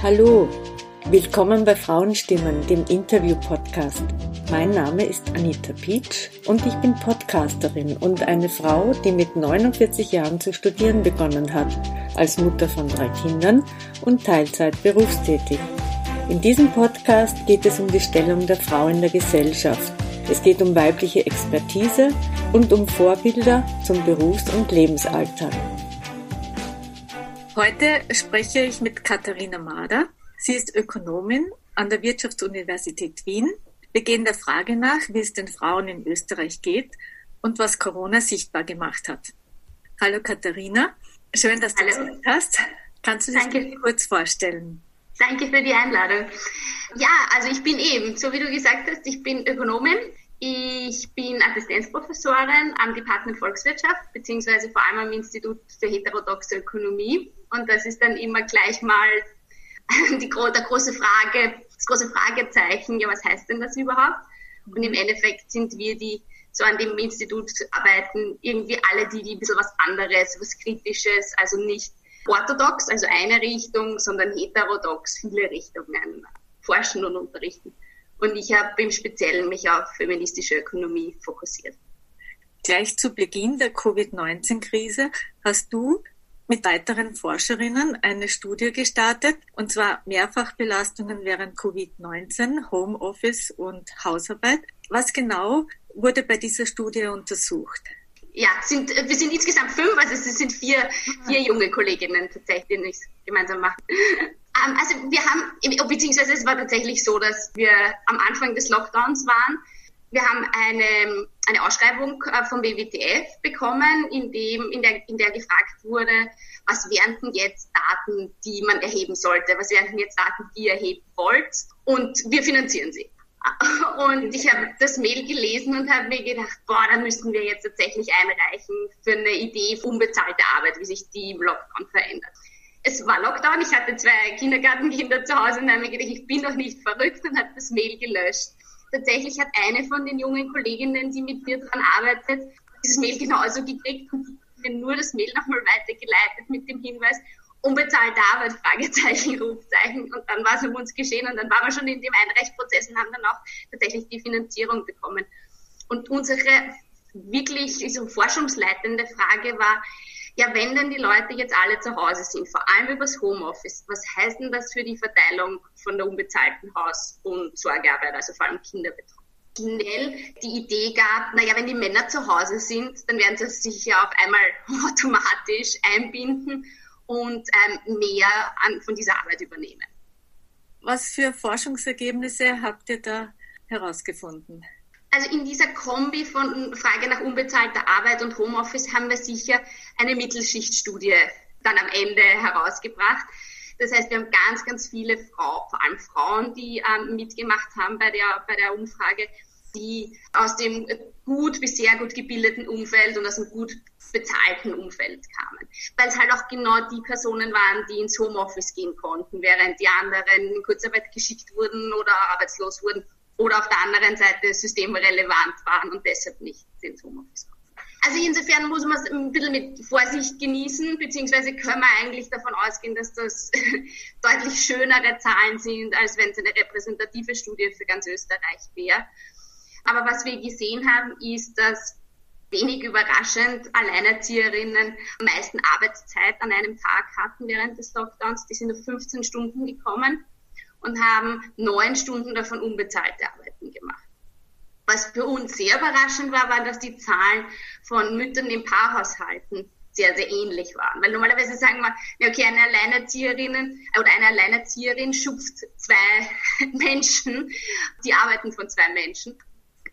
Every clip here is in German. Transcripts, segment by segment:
Hallo, willkommen bei Frauenstimmen, dem Interview-Podcast. Mein Name ist Anita Pietsch und ich bin Podcasterin und eine Frau, die mit 49 Jahren zu studieren begonnen hat, als Mutter von drei Kindern und Teilzeit berufstätig. In diesem Podcast geht es um die Stellung der Frau in der Gesellschaft. Es geht um weibliche Expertise und um Vorbilder zum Berufs- und Lebensalltag. Heute spreche ich mit Katharina Mader. Sie ist Ökonomin an der Wirtschaftsuniversität Wien. Wir gehen der Frage nach, wie es den Frauen in Österreich geht und was Corona sichtbar gemacht hat. Hallo Katharina, schön, dass du Zeit hast. Kannst du dich Danke. kurz vorstellen? Danke für die Einladung. Ja, also ich bin eben, so wie du gesagt hast, ich bin Ökonomin. Ich bin Assistenzprofessorin am Department Volkswirtschaft, beziehungsweise vor allem am Institut für heterodoxe Ökonomie und das ist dann immer gleich mal die, der große Frage, das große Fragezeichen, ja, was heißt denn das überhaupt? Und im Endeffekt sind wir, die so an dem Institut arbeiten, irgendwie alle die, die ein bisschen was anderes, was Kritisches, also nicht orthodox, also eine Richtung, sondern heterodox, viele Richtungen forschen und unterrichten. Und ich habe im Speziellen mich auf feministische Ökonomie fokussiert. Gleich zu Beginn der Covid-19-Krise hast du mit weiteren Forscherinnen eine Studie gestartet, und zwar Mehrfachbelastungen während Covid-19, Homeoffice und Hausarbeit. Was genau wurde bei dieser Studie untersucht? Ja, sind, wir sind insgesamt fünf, also es sind vier, vier junge Kolleginnen tatsächlich, die es gemeinsam machen. Ähm, also wir haben, beziehungsweise es war tatsächlich so, dass wir am Anfang des Lockdowns waren wir haben eine, eine Ausschreibung äh, vom WWTF bekommen, in, dem, in, der, in der gefragt wurde, was wären denn jetzt Daten, die man erheben sollte? Was wären denn jetzt Daten, die ihr erheben wollt? Und wir finanzieren sie. Und ich habe das Mail gelesen und habe mir gedacht, boah, da müssten wir jetzt tatsächlich einreichen für eine Idee unbezahlte Arbeit, wie sich die im Lockdown verändert. Es war Lockdown, ich hatte zwei Kindergartenkinder zu Hause und habe mir gedacht, ich bin doch nicht verrückt und habe das Mail gelöscht tatsächlich hat eine von den jungen Kolleginnen, die mit mir daran arbeitet, dieses Mail genauso gekriegt und mir nur das Mail nochmal weitergeleitet mit dem Hinweis, unbezahlte Arbeit, Fragezeichen, Rufzeichen. Und dann war es um uns geschehen und dann waren wir schon in dem Einreichprozess und haben dann auch tatsächlich die Finanzierung bekommen. Und unsere wirklich so forschungsleitende Frage war, ja, wenn denn die Leute jetzt alle zu Hause sind, vor allem übers Homeoffice, was heißt denn das für die Verteilung von der unbezahlten Haus- und Sorgearbeit, also vor allem Kinderbetreuung? Schnell die Idee gab, naja, wenn die Männer zu Hause sind, dann werden sie sich ja auf einmal automatisch einbinden und ähm, mehr an, von dieser Arbeit übernehmen. Was für Forschungsergebnisse habt ihr da herausgefunden? Also in dieser Kombi von Frage nach unbezahlter Arbeit und Homeoffice haben wir sicher eine Mittelschichtstudie dann am Ende herausgebracht. Das heißt, wir haben ganz, ganz viele Frauen, vor allem Frauen, die ähm, mitgemacht haben bei der, bei der Umfrage, die aus dem gut bis sehr gut gebildeten Umfeld und aus dem gut bezahlten Umfeld kamen. Weil es halt auch genau die Personen waren, die ins Homeoffice gehen konnten, während die anderen in Kurzarbeit geschickt wurden oder arbeitslos wurden oder auf der anderen Seite systemrelevant waren und deshalb nicht ins Homeoffice kommen. Also insofern muss man es ein bisschen mit Vorsicht genießen, beziehungsweise können wir eigentlich davon ausgehen, dass das deutlich schönere Zahlen sind, als wenn es eine repräsentative Studie für ganz Österreich wäre. Aber was wir gesehen haben, ist, dass wenig überraschend Alleinerzieherinnen am meisten Arbeitszeit an einem Tag hatten während des Lockdowns. Die sind auf 15 Stunden gekommen und haben neun Stunden davon unbezahlte Arbeiten gemacht. Was für uns sehr überraschend war, war, dass die Zahlen von Müttern in Paarhaushalten sehr, sehr ähnlich waren. Weil normalerweise sagen wir, okay, eine Alleinerzieherin oder eine Alleinerzieherin schupft zwei Menschen, die arbeiten von zwei Menschen.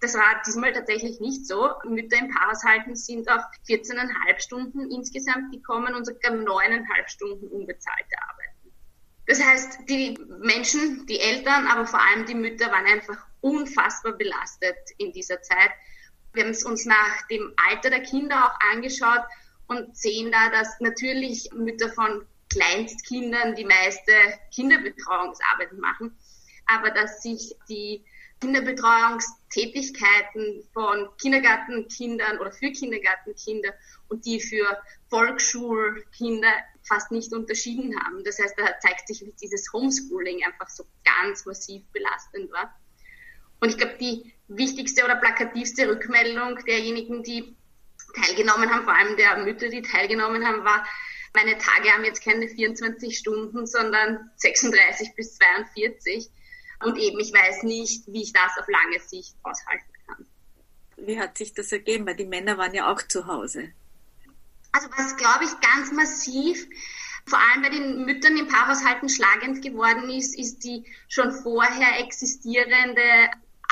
Das war diesmal tatsächlich nicht so. Mütter in Paarhaushalten sind auf 14,5 Stunden insgesamt gekommen und sogar 9,5 Stunden unbezahlte Arbeit. Das heißt, die Menschen, die Eltern, aber vor allem die Mütter waren einfach unfassbar belastet in dieser Zeit. Wir haben es uns nach dem Alter der Kinder auch angeschaut und sehen da, dass natürlich Mütter von Kleinstkindern die meiste Kinderbetreuungsarbeit machen, aber dass sich die Kinderbetreuungstätigkeiten von Kindergartenkindern oder für Kindergartenkinder und die für Volksschulkinder fast nicht unterschieden haben. Das heißt, da zeigt sich, wie dieses Homeschooling einfach so ganz massiv belastend war. Und ich glaube, die wichtigste oder plakativste Rückmeldung derjenigen, die teilgenommen haben, vor allem der Mütter, die teilgenommen haben, war, meine Tage haben jetzt keine 24 Stunden, sondern 36 bis 42. Und eben, ich weiß nicht, wie ich das auf lange Sicht aushalten kann. Wie hat sich das ergeben? Weil die Männer waren ja auch zu Hause. Also was, glaube ich, ganz massiv vor allem bei den Müttern in Paarhaushalten schlagend geworden ist, ist die schon vorher existierende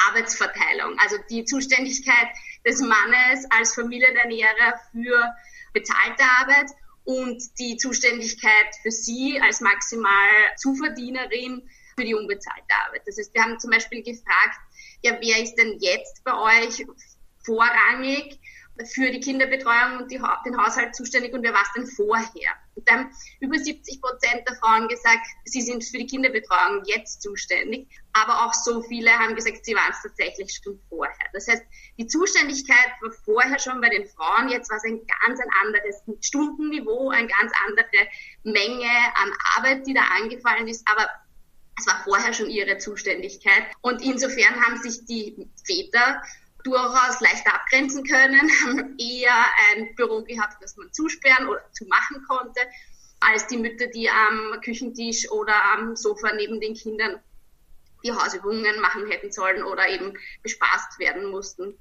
Arbeitsverteilung. Also die Zuständigkeit des Mannes als Familienernährer für bezahlte Arbeit und die Zuständigkeit für sie als maximal Zuverdienerin für die unbezahlte Arbeit. Das heißt, wir haben zum Beispiel gefragt, ja, wer ist denn jetzt bei euch vorrangig für die Kinderbetreuung und die, den Haushalt zuständig und wer war es denn vorher? Und dann über 70 Prozent der Frauen gesagt, sie sind für die Kinderbetreuung jetzt zuständig, aber auch so viele haben gesagt, sie waren es tatsächlich schon vorher. Das heißt, die Zuständigkeit war vorher schon bei den Frauen, jetzt war es ein ganz ein anderes Stundenniveau, eine ganz andere Menge an Arbeit, die da angefallen ist, aber es war vorher schon ihre Zuständigkeit. Und insofern haben sich die Väter durchaus leichter abgrenzen können, haben eher ein Büro gehabt, das man zusperren oder zumachen konnte, als die Mütter, die am Küchentisch oder am Sofa neben den Kindern die Hausübungen machen hätten sollen oder eben bespaßt werden mussten,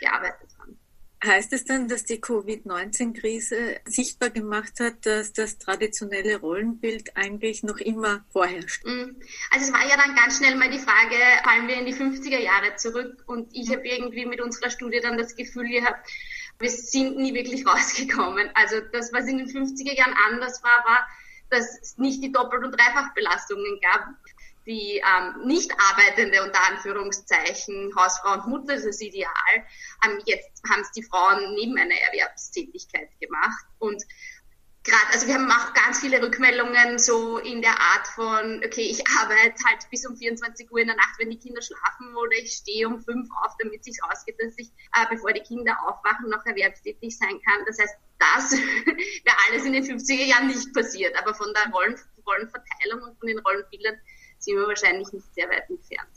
gearbeitet haben. Heißt es dann, dass die Covid-19-Krise sichtbar gemacht hat, dass das traditionelle Rollenbild eigentlich noch immer vorherrscht? Mm. Also es war ja dann ganz schnell mal die Frage, fallen wir in die 50er Jahre zurück? Und ich habe irgendwie mit unserer Studie dann das Gefühl gehabt, wir sind nie wirklich rausgekommen. Also das, was in den 50er Jahren anders war, war, dass es nicht die Doppel- und Dreifachbelastungen gab die ähm, nicht arbeitende, unter Anführungszeichen, Hausfrau und Mutter, das ist ideal. Ähm, jetzt haben es die Frauen neben einer Erwerbstätigkeit gemacht. Und gerade, also wir haben auch ganz viele Rückmeldungen so in der Art von, okay, ich arbeite halt bis um 24 Uhr in der Nacht, wenn die Kinder schlafen, oder ich stehe um fünf auf, damit sich ausgeht, dass ich, äh, bevor die Kinder aufwachen, noch erwerbstätig sein kann. Das heißt, das wäre alles in den 50er Jahren nicht passiert. Aber von der Rollen, Rollenverteilung und von den Rollenbildern sind wir wahrscheinlich nicht sehr weit entfernt.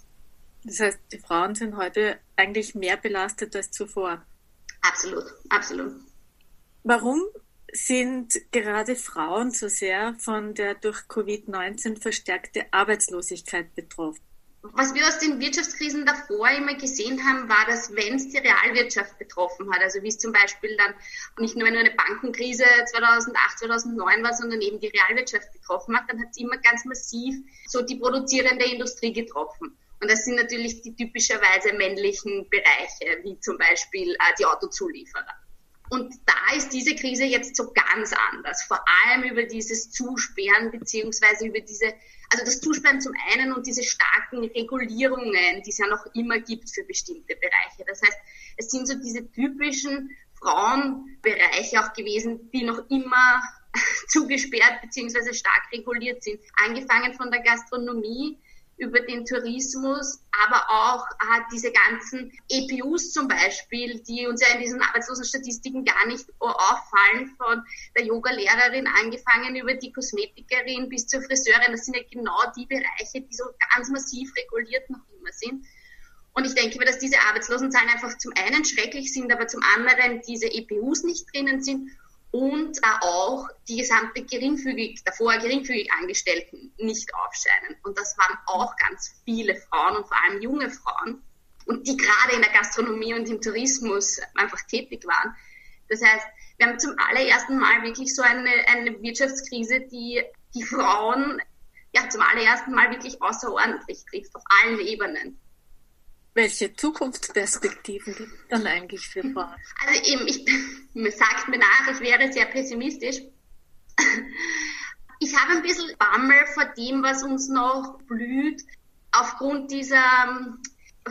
Das heißt, die Frauen sind heute eigentlich mehr belastet als zuvor. Absolut, absolut. Warum sind gerade Frauen so sehr von der durch Covid-19 verstärkte Arbeitslosigkeit betroffen? Was wir aus den Wirtschaftskrisen davor immer gesehen haben, war, dass wenn es die Realwirtschaft betroffen hat, also wie es zum Beispiel dann nicht nur eine Bankenkrise 2008, 2009 war, sondern eben die Realwirtschaft betroffen hat, dann hat es immer ganz massiv so die produzierende Industrie getroffen. Und das sind natürlich die typischerweise männlichen Bereiche, wie zum Beispiel äh, die Autozulieferer. Und da ist diese Krise jetzt so ganz anders, vor allem über dieses Zusperren beziehungsweise über diese, also das Zusperren zum einen und diese starken Regulierungen, die es ja noch immer gibt für bestimmte Bereiche. Das heißt, es sind so diese typischen Frauenbereiche auch gewesen, die noch immer zugesperrt beziehungsweise stark reguliert sind. Angefangen von der Gastronomie über den Tourismus, aber auch äh, diese ganzen EPUs zum Beispiel, die uns ja in diesen Arbeitslosenstatistiken gar nicht auffallen, von der Yoga-Lehrerin angefangen über die Kosmetikerin bis zur Friseurin. Das sind ja genau die Bereiche, die so ganz massiv reguliert noch immer sind. Und ich denke mir, dass diese Arbeitslosenzahlen einfach zum einen schrecklich sind, aber zum anderen diese EPUs nicht drinnen sind und auch die gesamte geringfügig, davor geringfügig Angestellten nicht aufscheinen. Und das waren auch ganz viele Frauen und vor allem junge Frauen und die gerade in der Gastronomie und im Tourismus einfach tätig waren. Das heißt, wir haben zum allerersten Mal wirklich so eine, eine Wirtschaftskrise, die die Frauen ja zum allerersten Mal wirklich außerordentlich trifft, auf allen Ebenen. Welche Zukunftsperspektiven gibt es dann eigentlich für Frauen? Also eben, ich, mir sagt mir nach, ich wäre sehr pessimistisch. Ich habe ein bisschen Bammel vor dem, was uns noch blüht, aufgrund dieser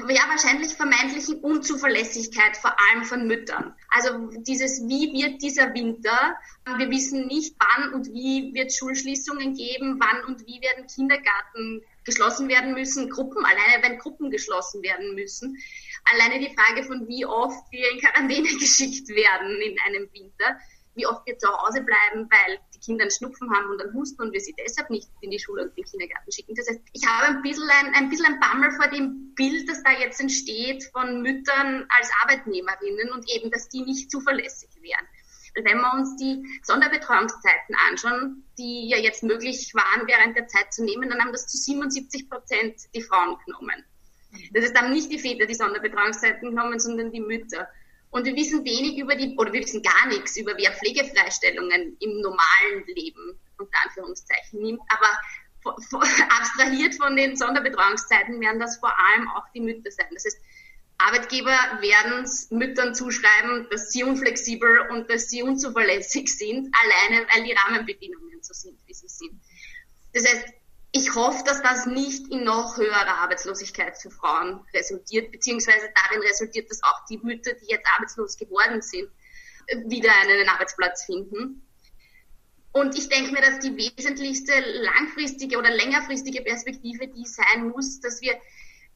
ja, wahrscheinlich vermeintlichen Unzuverlässigkeit, vor allem von Müttern. Also dieses, wie wird dieser Winter? Wir wissen nicht, wann und wie wird Schulschließungen geben, wann und wie werden Kindergarten geschlossen werden müssen, Gruppen, alleine wenn Gruppen geschlossen werden müssen. Alleine die Frage von wie oft wir in Quarantäne geschickt werden in einem Winter wie oft wir zu Hause bleiben, weil die Kinder einen Schnupfen haben und einen Husten und wir sie deshalb nicht in die Schule und den Kindergarten schicken. Das heißt, ich habe ein bisschen ein, ein bisschen ein Bammel vor dem Bild, das da jetzt entsteht von Müttern als Arbeitnehmerinnen und eben, dass die nicht zuverlässig wären. Wenn wir uns die Sonderbetreuungszeiten anschauen, die ja jetzt möglich waren, während der Zeit zu nehmen, dann haben das zu 77 Prozent die Frauen genommen. Das ist dann nicht die Väter die Sonderbetreuungszeiten genommen, sondern die Mütter. Und wir wissen wenig über die, oder wir wissen gar nichts über wer Pflegefreistellungen im normalen Leben unter Anführungszeichen nimmt. Aber abstrahiert von den Sonderbetreuungszeiten werden das vor allem auch die Mütter sein. Das heißt, Arbeitgeber werden es Müttern zuschreiben, dass sie unflexibel und dass sie unzuverlässig sind, alleine weil die Rahmenbedingungen so sind, wie sie sind. Das heißt, ich hoffe, dass das nicht in noch höherer Arbeitslosigkeit für Frauen resultiert, beziehungsweise darin resultiert, dass auch die Mütter, die jetzt arbeitslos geworden sind, wieder einen Arbeitsplatz finden. Und ich denke mir, dass die wesentlichste langfristige oder längerfristige Perspektive die sein muss, dass wir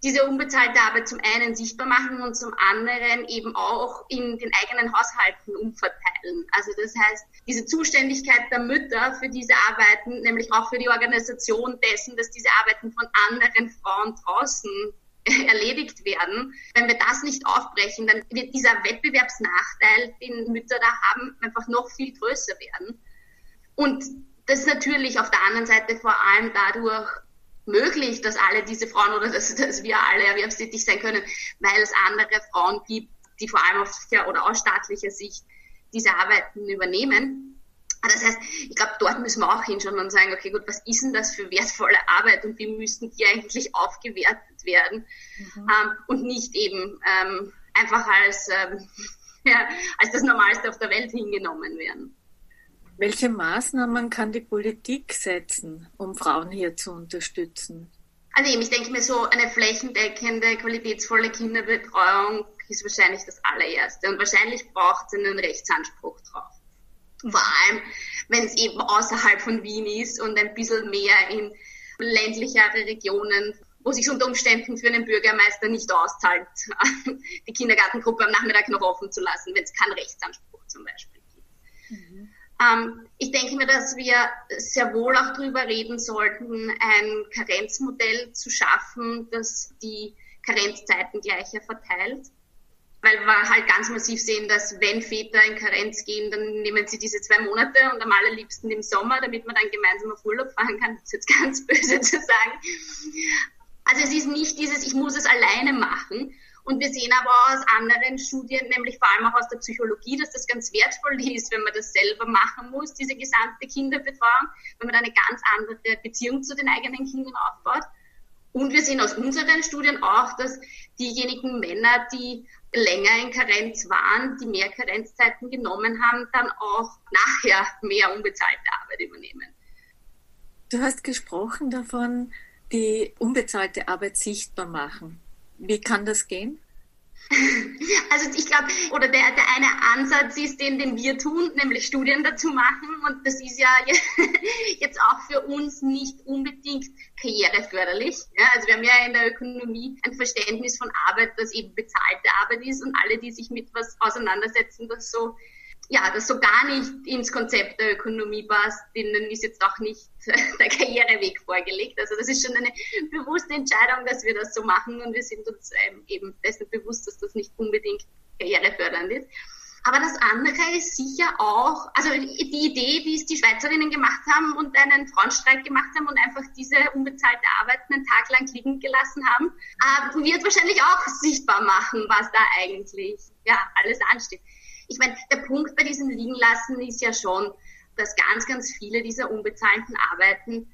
diese unbezahlte Arbeit zum einen sichtbar machen und zum anderen eben auch in den eigenen Haushalten umverteilen. Also das heißt, diese Zuständigkeit der Mütter für diese Arbeiten, nämlich auch für die Organisation dessen, dass diese Arbeiten von anderen Frauen draußen erledigt werden. Wenn wir das nicht aufbrechen, dann wird dieser Wettbewerbsnachteil, den Mütter da haben, einfach noch viel größer werden. Und das natürlich auf der anderen Seite vor allem dadurch möglich, dass alle diese Frauen oder dass, dass wir alle erwerbstätig sein können, weil es andere Frauen gibt, die vor allem auf, oder aus staatlicher Sicht diese Arbeiten übernehmen. Das heißt, ich glaube, dort müssen wir auch hinschauen und sagen, okay, gut, was ist denn das für wertvolle Arbeit und wie müssten die eigentlich aufgewertet werden mhm. ähm, und nicht eben ähm, einfach als, ähm, ja, als das Normalste auf der Welt hingenommen werden. Welche Maßnahmen kann die Politik setzen, um Frauen hier zu unterstützen? Also ich denke mir so, eine flächendeckende, qualitätsvolle Kinderbetreuung ist wahrscheinlich das allererste. Und wahrscheinlich braucht es einen Rechtsanspruch drauf. Vor allem, wenn es eben außerhalb von Wien ist und ein bisschen mehr in ländlichere Regionen, wo sich unter Umständen für einen Bürgermeister nicht auszahlt, die Kindergartengruppe am Nachmittag noch offen zu lassen, wenn es keinen Rechtsanspruch zum Beispiel ähm, ich denke mir, dass wir sehr wohl auch darüber reden sollten, ein Karenzmodell zu schaffen, das die Karenzzeiten gleicher verteilt. Weil wir halt ganz massiv sehen, dass wenn Väter in Karenz gehen, dann nehmen sie diese zwei Monate und am allerliebsten im Sommer, damit man dann gemeinsam auf Urlaub fahren kann. Das ist jetzt ganz böse zu sagen. Also es ist nicht dieses, ich muss es alleine machen, und wir sehen aber aus anderen Studien, nämlich vor allem auch aus der Psychologie, dass das ganz wertvoll ist, wenn man das selber machen muss, diese gesamte Kinderbetreuung, wenn man eine ganz andere Beziehung zu den eigenen Kindern aufbaut. Und wir sehen aus unseren Studien auch, dass diejenigen Männer, die länger in Karenz waren, die mehr Karenzzeiten genommen haben, dann auch nachher mehr unbezahlte Arbeit übernehmen. Du hast gesprochen davon, die unbezahlte Arbeit sichtbar machen. Wie kann das gehen? Also ich glaube, oder der, der eine Ansatz ist, den, den wir tun, nämlich Studien dazu machen. Und das ist ja jetzt auch für uns nicht unbedingt karriereförderlich. Ja, also wir haben ja in der Ökonomie ein Verständnis von Arbeit, das eben bezahlte Arbeit ist und alle, die sich mit was auseinandersetzen, das so ja, das so gar nicht ins Konzept der Ökonomie passt, denen ist jetzt auch nicht der Karriereweg vorgelegt. Also das ist schon eine bewusste Entscheidung, dass wir das so machen und wir sind uns ähm, eben dessen bewusst, dass das nicht unbedingt karrierefördernd ist. Aber das andere ist sicher auch, also die Idee, wie es die Schweizerinnen gemacht haben und einen Frauenstreik gemacht haben und einfach diese unbezahlte Arbeit einen Tag lang liegen gelassen haben, äh, wird wahrscheinlich auch sichtbar machen, was da eigentlich ja alles ansteht ich meine, der Punkt bei diesem Liegenlassen ist ja schon, dass ganz, ganz viele dieser unbezahlten Arbeiten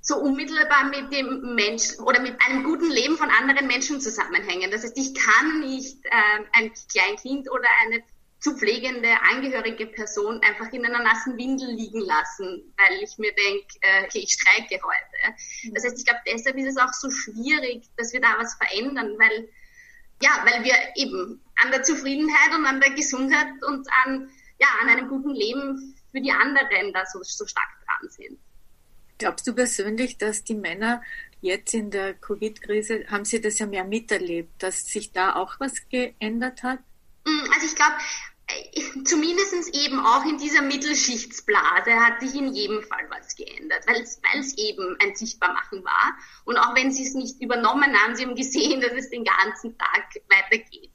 so unmittelbar mit dem Menschen oder mit einem guten Leben von anderen Menschen zusammenhängen. Das heißt, ich kann nicht äh, ein Kleinkind oder eine zu pflegende angehörige Person einfach in einer nassen Windel liegen lassen, weil ich mir denke, äh, okay, ich streike heute. Mhm. Das heißt, ich glaube, deshalb ist es auch so schwierig, dass wir da was verändern, weil ja, weil wir eben an der Zufriedenheit und an der Gesundheit und an ja, an einem guten Leben für die anderen da so, so stark dran sind. Glaubst du persönlich, dass die Männer jetzt in der Covid-Krise, haben sie das ja mehr miterlebt, dass sich da auch was geändert hat? Mm, also ich glaube, äh, zumindest eben auch in dieser Mittelschichtsblase hat sich in jedem Fall was geändert, weil es eben ein Sichtbarmachen war. Und auch wenn sie es nicht übernommen haben, sie haben gesehen, dass es den ganzen Tag weitergeht.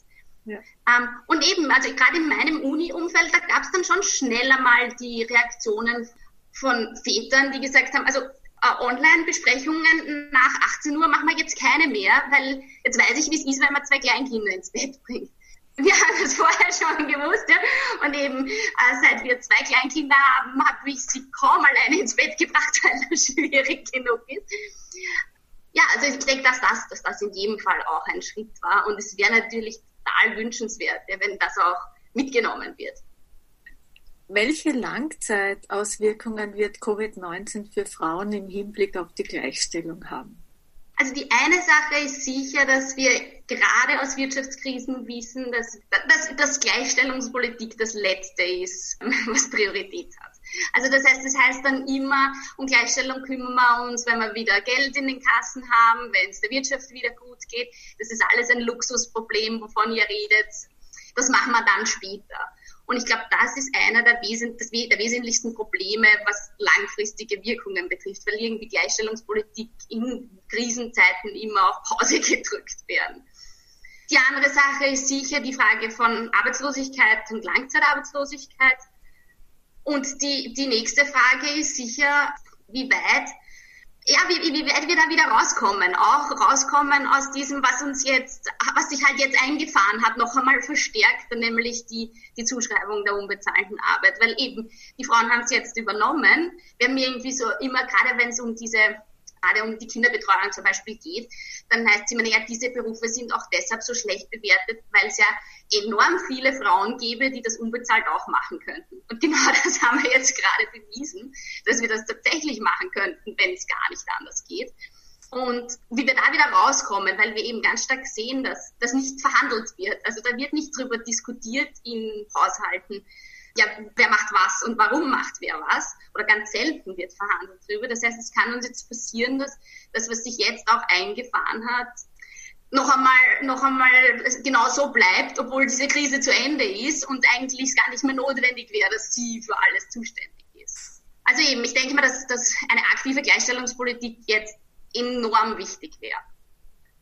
Ja. Ähm, und eben, also gerade in meinem Uni-Umfeld, da gab es dann schon schneller mal die Reaktionen von Vätern, die gesagt haben, also äh, Online-Besprechungen nach 18 Uhr machen wir jetzt keine mehr, weil jetzt weiß ich, wie es ist, wenn man zwei Kleinkinder ins Bett bringt. Wir haben das vorher schon gewusst, ja. Und eben, äh, seit wir zwei Kleinkinder haben, habe ich sie kaum alleine ins Bett gebracht, weil das schwierig genug ist. Ja, also ich denke, dass das, dass das in jedem Fall auch ein Schritt war. Und es wäre natürlich total wünschenswert, wenn das auch mitgenommen wird. Welche Langzeitauswirkungen wird Covid-19 für Frauen im Hinblick auf die Gleichstellung haben? Also die eine Sache ist sicher, dass wir gerade aus Wirtschaftskrisen wissen, dass, dass, dass Gleichstellungspolitik das Letzte ist, was Priorität hat. Also das heißt, das heißt dann immer, um Gleichstellung kümmern wir uns, wenn wir wieder Geld in den Kassen haben, wenn es der Wirtschaft wieder gut geht. Das ist alles ein Luxusproblem, wovon ihr redet. Das machen wir dann später. Und ich glaube, das ist einer der, Wesen, der, wesentlichsten Probleme, was langfristige Wirkungen betrifft, weil irgendwie Gleichstellungspolitik in Krisenzeiten immer auf Pause gedrückt werden. Die andere Sache ist sicher die Frage von Arbeitslosigkeit und Langzeitarbeitslosigkeit. Und die, die nächste Frage ist sicher, wie weit ja, wie, wie weit wir da wieder rauskommen, auch rauskommen aus diesem, was uns jetzt, was sich halt jetzt eingefahren hat, noch einmal verstärkt, nämlich die, die Zuschreibung der unbezahlten Arbeit, weil eben die Frauen haben es jetzt übernommen. Wir haben irgendwie so immer, gerade wenn es um diese gerade um die Kinderbetreuung zum Beispiel geht, dann heißt es immer, ja, diese Berufe sind auch deshalb so schlecht bewertet, weil es ja enorm viele Frauen gäbe, die das unbezahlt auch machen könnten. Und genau das haben wir jetzt gerade bewiesen, dass wir das tatsächlich machen könnten, wenn es gar nicht anders geht. Und wie wir da wieder rauskommen, weil wir eben ganz stark sehen, dass das nicht verhandelt wird. Also da wird nicht drüber diskutiert in Haushalten, ja, wer macht was und warum macht wer was. Oder ganz selten wird verhandelt darüber. Das heißt, es kann uns jetzt passieren, dass das, was sich jetzt auch eingefahren hat, noch einmal, noch einmal genau so bleibt, obwohl diese Krise zu Ende ist und eigentlich gar nicht mehr notwendig wäre, dass sie für alles zuständig ist. Also eben, ich denke mal, dass, dass eine aktive Gleichstellungspolitik jetzt enorm wichtig wäre.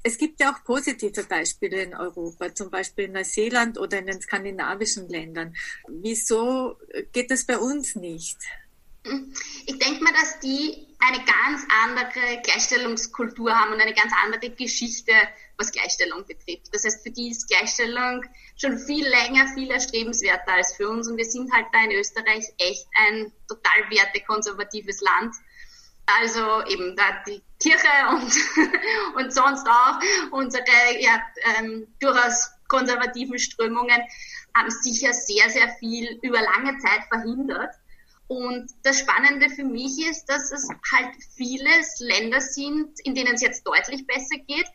Es gibt ja auch positive Beispiele in Europa, zum Beispiel in Neuseeland oder in den skandinavischen Ländern. Wieso geht das bei uns nicht? Ich denke mal, dass die eine ganz andere Gleichstellungskultur haben und eine ganz andere Geschichte, was Gleichstellung betrifft. Das heißt, für die ist Gleichstellung schon viel länger, viel erstrebenswerter als für uns. Und wir sind halt da in Österreich echt ein total wertekonservatives Land also eben da die Kirche und, und sonst auch unsere ja, ähm, durchaus konservativen Strömungen haben sicher sehr, sehr viel über lange Zeit verhindert. Und das Spannende für mich ist, dass es halt vieles Länder sind, in denen es jetzt deutlich besser geht,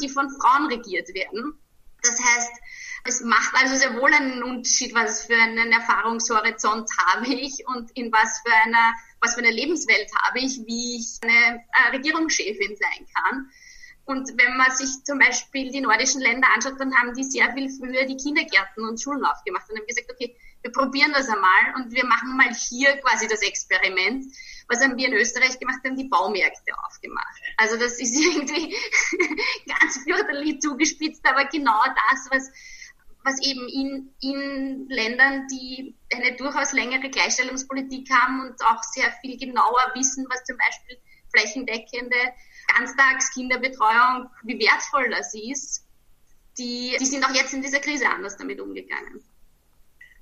die von Frauen regiert werden. Das heißt, es macht also sehr wohl einen Unterschied, was für einen Erfahrungshorizont habe ich und in was für einer, was für eine Lebenswelt habe ich, wie ich eine äh, Regierungschefin sein kann. Und wenn man sich zum Beispiel die nordischen Länder anschaut, dann haben die sehr viel früher die Kindergärten und Schulen aufgemacht und haben gesagt, okay, wir probieren das einmal und wir machen mal hier quasi das Experiment. Was haben wir in Österreich gemacht? Wir haben die Baumärkte aufgemacht. Also das ist irgendwie ganz fürchterlich zugespitzt, aber genau das, was was eben in, in Ländern, die eine durchaus längere Gleichstellungspolitik haben und auch sehr viel genauer wissen, was zum Beispiel flächendeckende Ganztagskinderbetreuung, wie wertvoll das ist, die, die sind auch jetzt in dieser Krise anders damit umgegangen.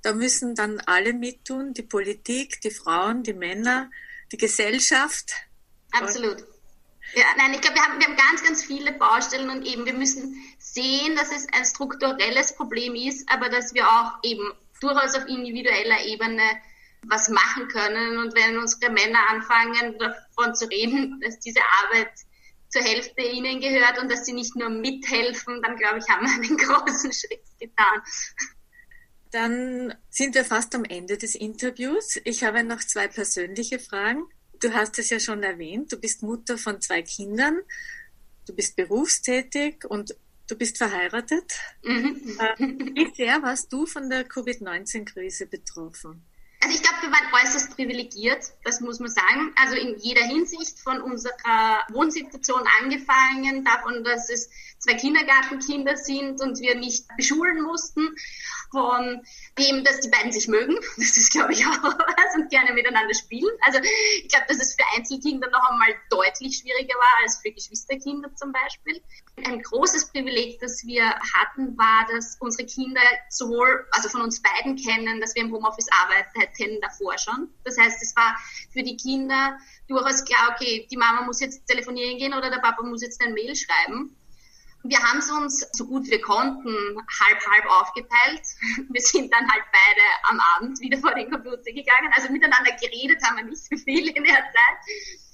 Da müssen dann alle mittun, die Politik, die Frauen, die Männer, die Gesellschaft. Absolut. Ja, nein, ich glaube, wir haben, wir haben ganz, ganz viele Baustellen und eben, wir müssen sehen, dass es ein strukturelles Problem ist, aber dass wir auch eben durchaus auf individueller Ebene was machen können. Und wenn unsere Männer anfangen, davon zu reden, dass diese Arbeit zur Hälfte ihnen gehört und dass sie nicht nur mithelfen, dann glaube ich, haben wir einen großen Schritt getan. Dann sind wir fast am Ende des Interviews. Ich habe noch zwei persönliche Fragen. Du hast es ja schon erwähnt, du bist Mutter von zwei Kindern, du bist berufstätig und du bist verheiratet. Mhm. Äh, wie sehr warst du von der Covid-19-Krise betroffen? Also ich glaube, wir waren äußerst privilegiert, das muss man sagen. Also in jeder Hinsicht von unserer Wohnsituation angefangen, davon, dass es zwei Kindergartenkinder sind und wir nicht beschulen mussten, von dem, dass die beiden sich mögen. Das ist, glaube ich, auch was und gerne miteinander spielen. Also ich glaube, dass es für Einzelkinder noch einmal deutlich schwieriger war als für Geschwisterkinder zum Beispiel. Ein großes Privileg, das wir hatten, war, dass unsere Kinder sowohl, also von uns beiden kennen, dass wir im Homeoffice arbeiten davor schon. Das heißt, es war für die Kinder durchaus klar, okay, die Mama muss jetzt telefonieren gehen oder der Papa muss jetzt ein Mail schreiben. Wir haben es uns so gut wir konnten halb-halb aufgeteilt. Wir sind dann halt beide am Abend wieder vor den Computer gegangen. Also miteinander geredet haben wir nicht so viel in der Zeit.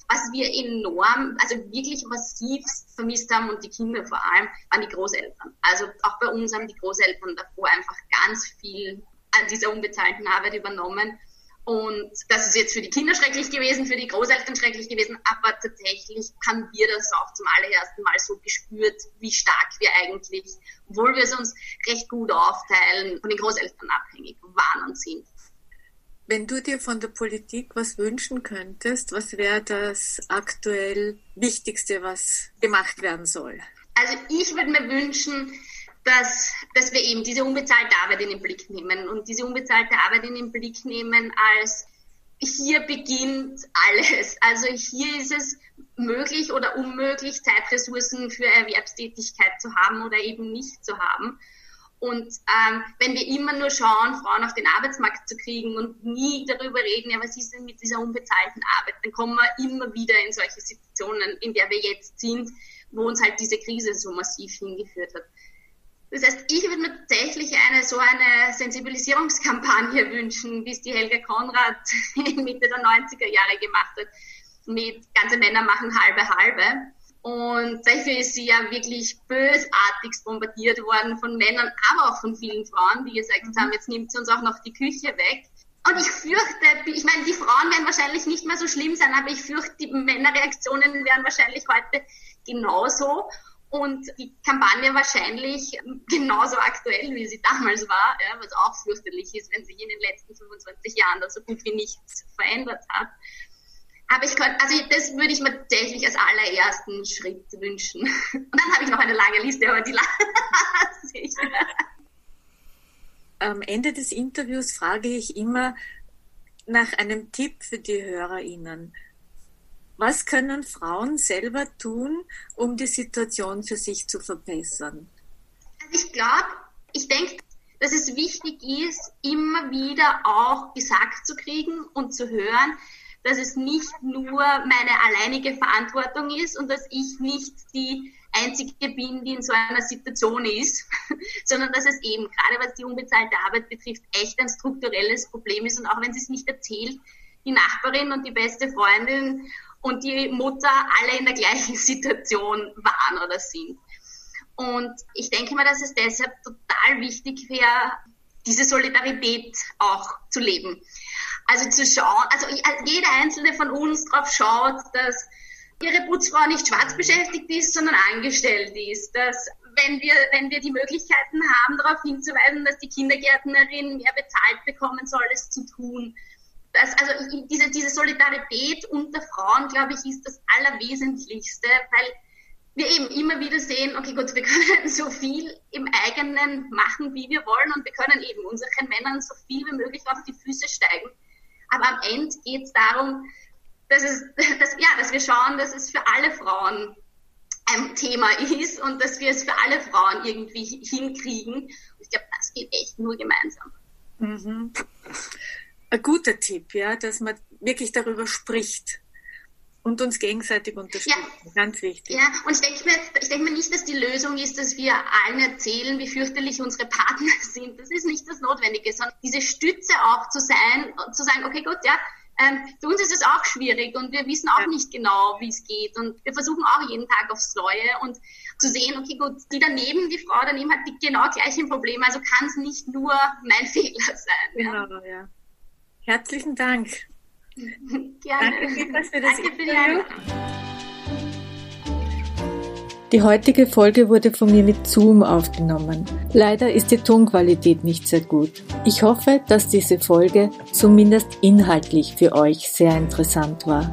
Was wir enorm, also wirklich massiv vermisst haben und die Kinder vor allem, waren die Großeltern. Also auch bei uns haben die Großeltern davor einfach ganz viel an dieser unbezahlten Arbeit übernommen. Und das ist jetzt für die Kinder schrecklich gewesen, für die Großeltern schrecklich gewesen, aber tatsächlich haben wir das auch zum allerersten Mal so gespürt, wie stark wir eigentlich, obwohl wir es uns recht gut aufteilen, von den Großeltern abhängig waren und sind. Wenn du dir von der Politik was wünschen könntest, was wäre das aktuell Wichtigste, was gemacht werden soll? Also ich würde mir wünschen, dass, dass wir eben diese unbezahlte Arbeit in den Blick nehmen und diese unbezahlte Arbeit in den Blick nehmen als hier beginnt alles. Also hier ist es möglich oder unmöglich, Zeitressourcen für Erwerbstätigkeit zu haben oder eben nicht zu haben. Und ähm, wenn wir immer nur schauen, Frauen auf den Arbeitsmarkt zu kriegen und nie darüber reden, ja, was ist denn mit dieser unbezahlten Arbeit, dann kommen wir immer wieder in solche Situationen, in der wir jetzt sind, wo uns halt diese Krise so massiv hingeführt hat. Das heißt, ich würde mir tatsächlich eine so eine Sensibilisierungskampagne wünschen, wie es die Helga Konrad in Mitte der 90er Jahre gemacht hat, mit ganze Männer machen halbe halbe. Und dafür ist sie ja wirklich bösartigst bombardiert worden von Männern, aber auch von vielen Frauen, die gesagt haben, jetzt nimmt sie uns auch noch die Küche weg. Und ich fürchte, ich meine, die Frauen werden wahrscheinlich nicht mehr so schlimm sein, aber ich fürchte, die Männerreaktionen werden wahrscheinlich heute genauso und die Kampagne wahrscheinlich genauso aktuell, wie sie damals war, ja, was auch fürchterlich ist, wenn sich in den letzten 25 Jahren da so gut wie nichts verändert hat. Aber ich könnte, also das würde ich mir tatsächlich als allerersten Schritt wünschen. Und dann habe ich noch eine lange Liste, aber die lasse ich. Am Ende des Interviews frage ich immer nach einem Tipp für die HörerInnen. Was können Frauen selber tun, um die Situation für sich zu verbessern? Also ich glaube, ich denke, dass es wichtig ist, immer wieder auch gesagt zu kriegen und zu hören, dass es nicht nur meine alleinige Verantwortung ist und dass ich nicht die Einzige bin, die in so einer Situation ist, sondern dass es eben, gerade was die unbezahlte Arbeit betrifft, echt ein strukturelles Problem ist. Und auch wenn sie es nicht erzählt, die Nachbarin und die beste Freundin und die Mutter alle in der gleichen Situation waren oder sind. Und ich denke mal, dass es deshalb total wichtig wäre, diese Solidarität auch zu leben. Also zu schauen, also jeder einzelne von uns darauf schaut, dass ihre Putzfrau nicht schwarz beschäftigt ist, sondern angestellt ist, dass wenn wir, wenn wir die Möglichkeiten haben, darauf hinzuweisen, dass die Kindergärtnerin mehr bezahlt bekommen soll, es zu tun, das, also diese, diese Solidarität unter Frauen, glaube ich, ist das Allerwesentlichste, weil wir eben immer wieder sehen, okay, gut, wir können so viel im eigenen machen, wie wir wollen und wir können eben unseren Männern so viel wie möglich auf die Füße steigen. Aber am Ende geht es darum, dass, es, dass, ja, dass wir schauen, dass es für alle Frauen ein Thema ist und dass wir es für alle Frauen irgendwie hinkriegen. ich glaube, das geht echt nur gemeinsam. Mhm ein guter Tipp, ja, dass man wirklich darüber spricht. und uns gegenseitig unterstützen. Ja. Ganz wichtig. Ja, und ich denke mir, ich denke mir nicht, dass die Lösung ist, dass wir allen erzählen, wie fürchterlich unsere Partner sind. Das ist nicht das Notwendige, sondern diese Stütze auch zu sein, zu sagen, okay, gut, ja, ähm, für uns ist es auch schwierig und wir wissen auch ja. nicht genau, wie es geht. Und wir versuchen auch jeden Tag aufs Neue und zu sehen, okay, gut, die daneben, die Frau daneben hat die genau gleichen Probleme, also kann es nicht nur mein Fehler sein. Genau, ja. ja. Herzlichen Dank. Gerne. Danke für das Danke Interview. Die heutige Folge wurde von mir mit Zoom aufgenommen. Leider ist die Tonqualität nicht sehr gut. Ich hoffe, dass diese Folge zumindest inhaltlich für euch sehr interessant war.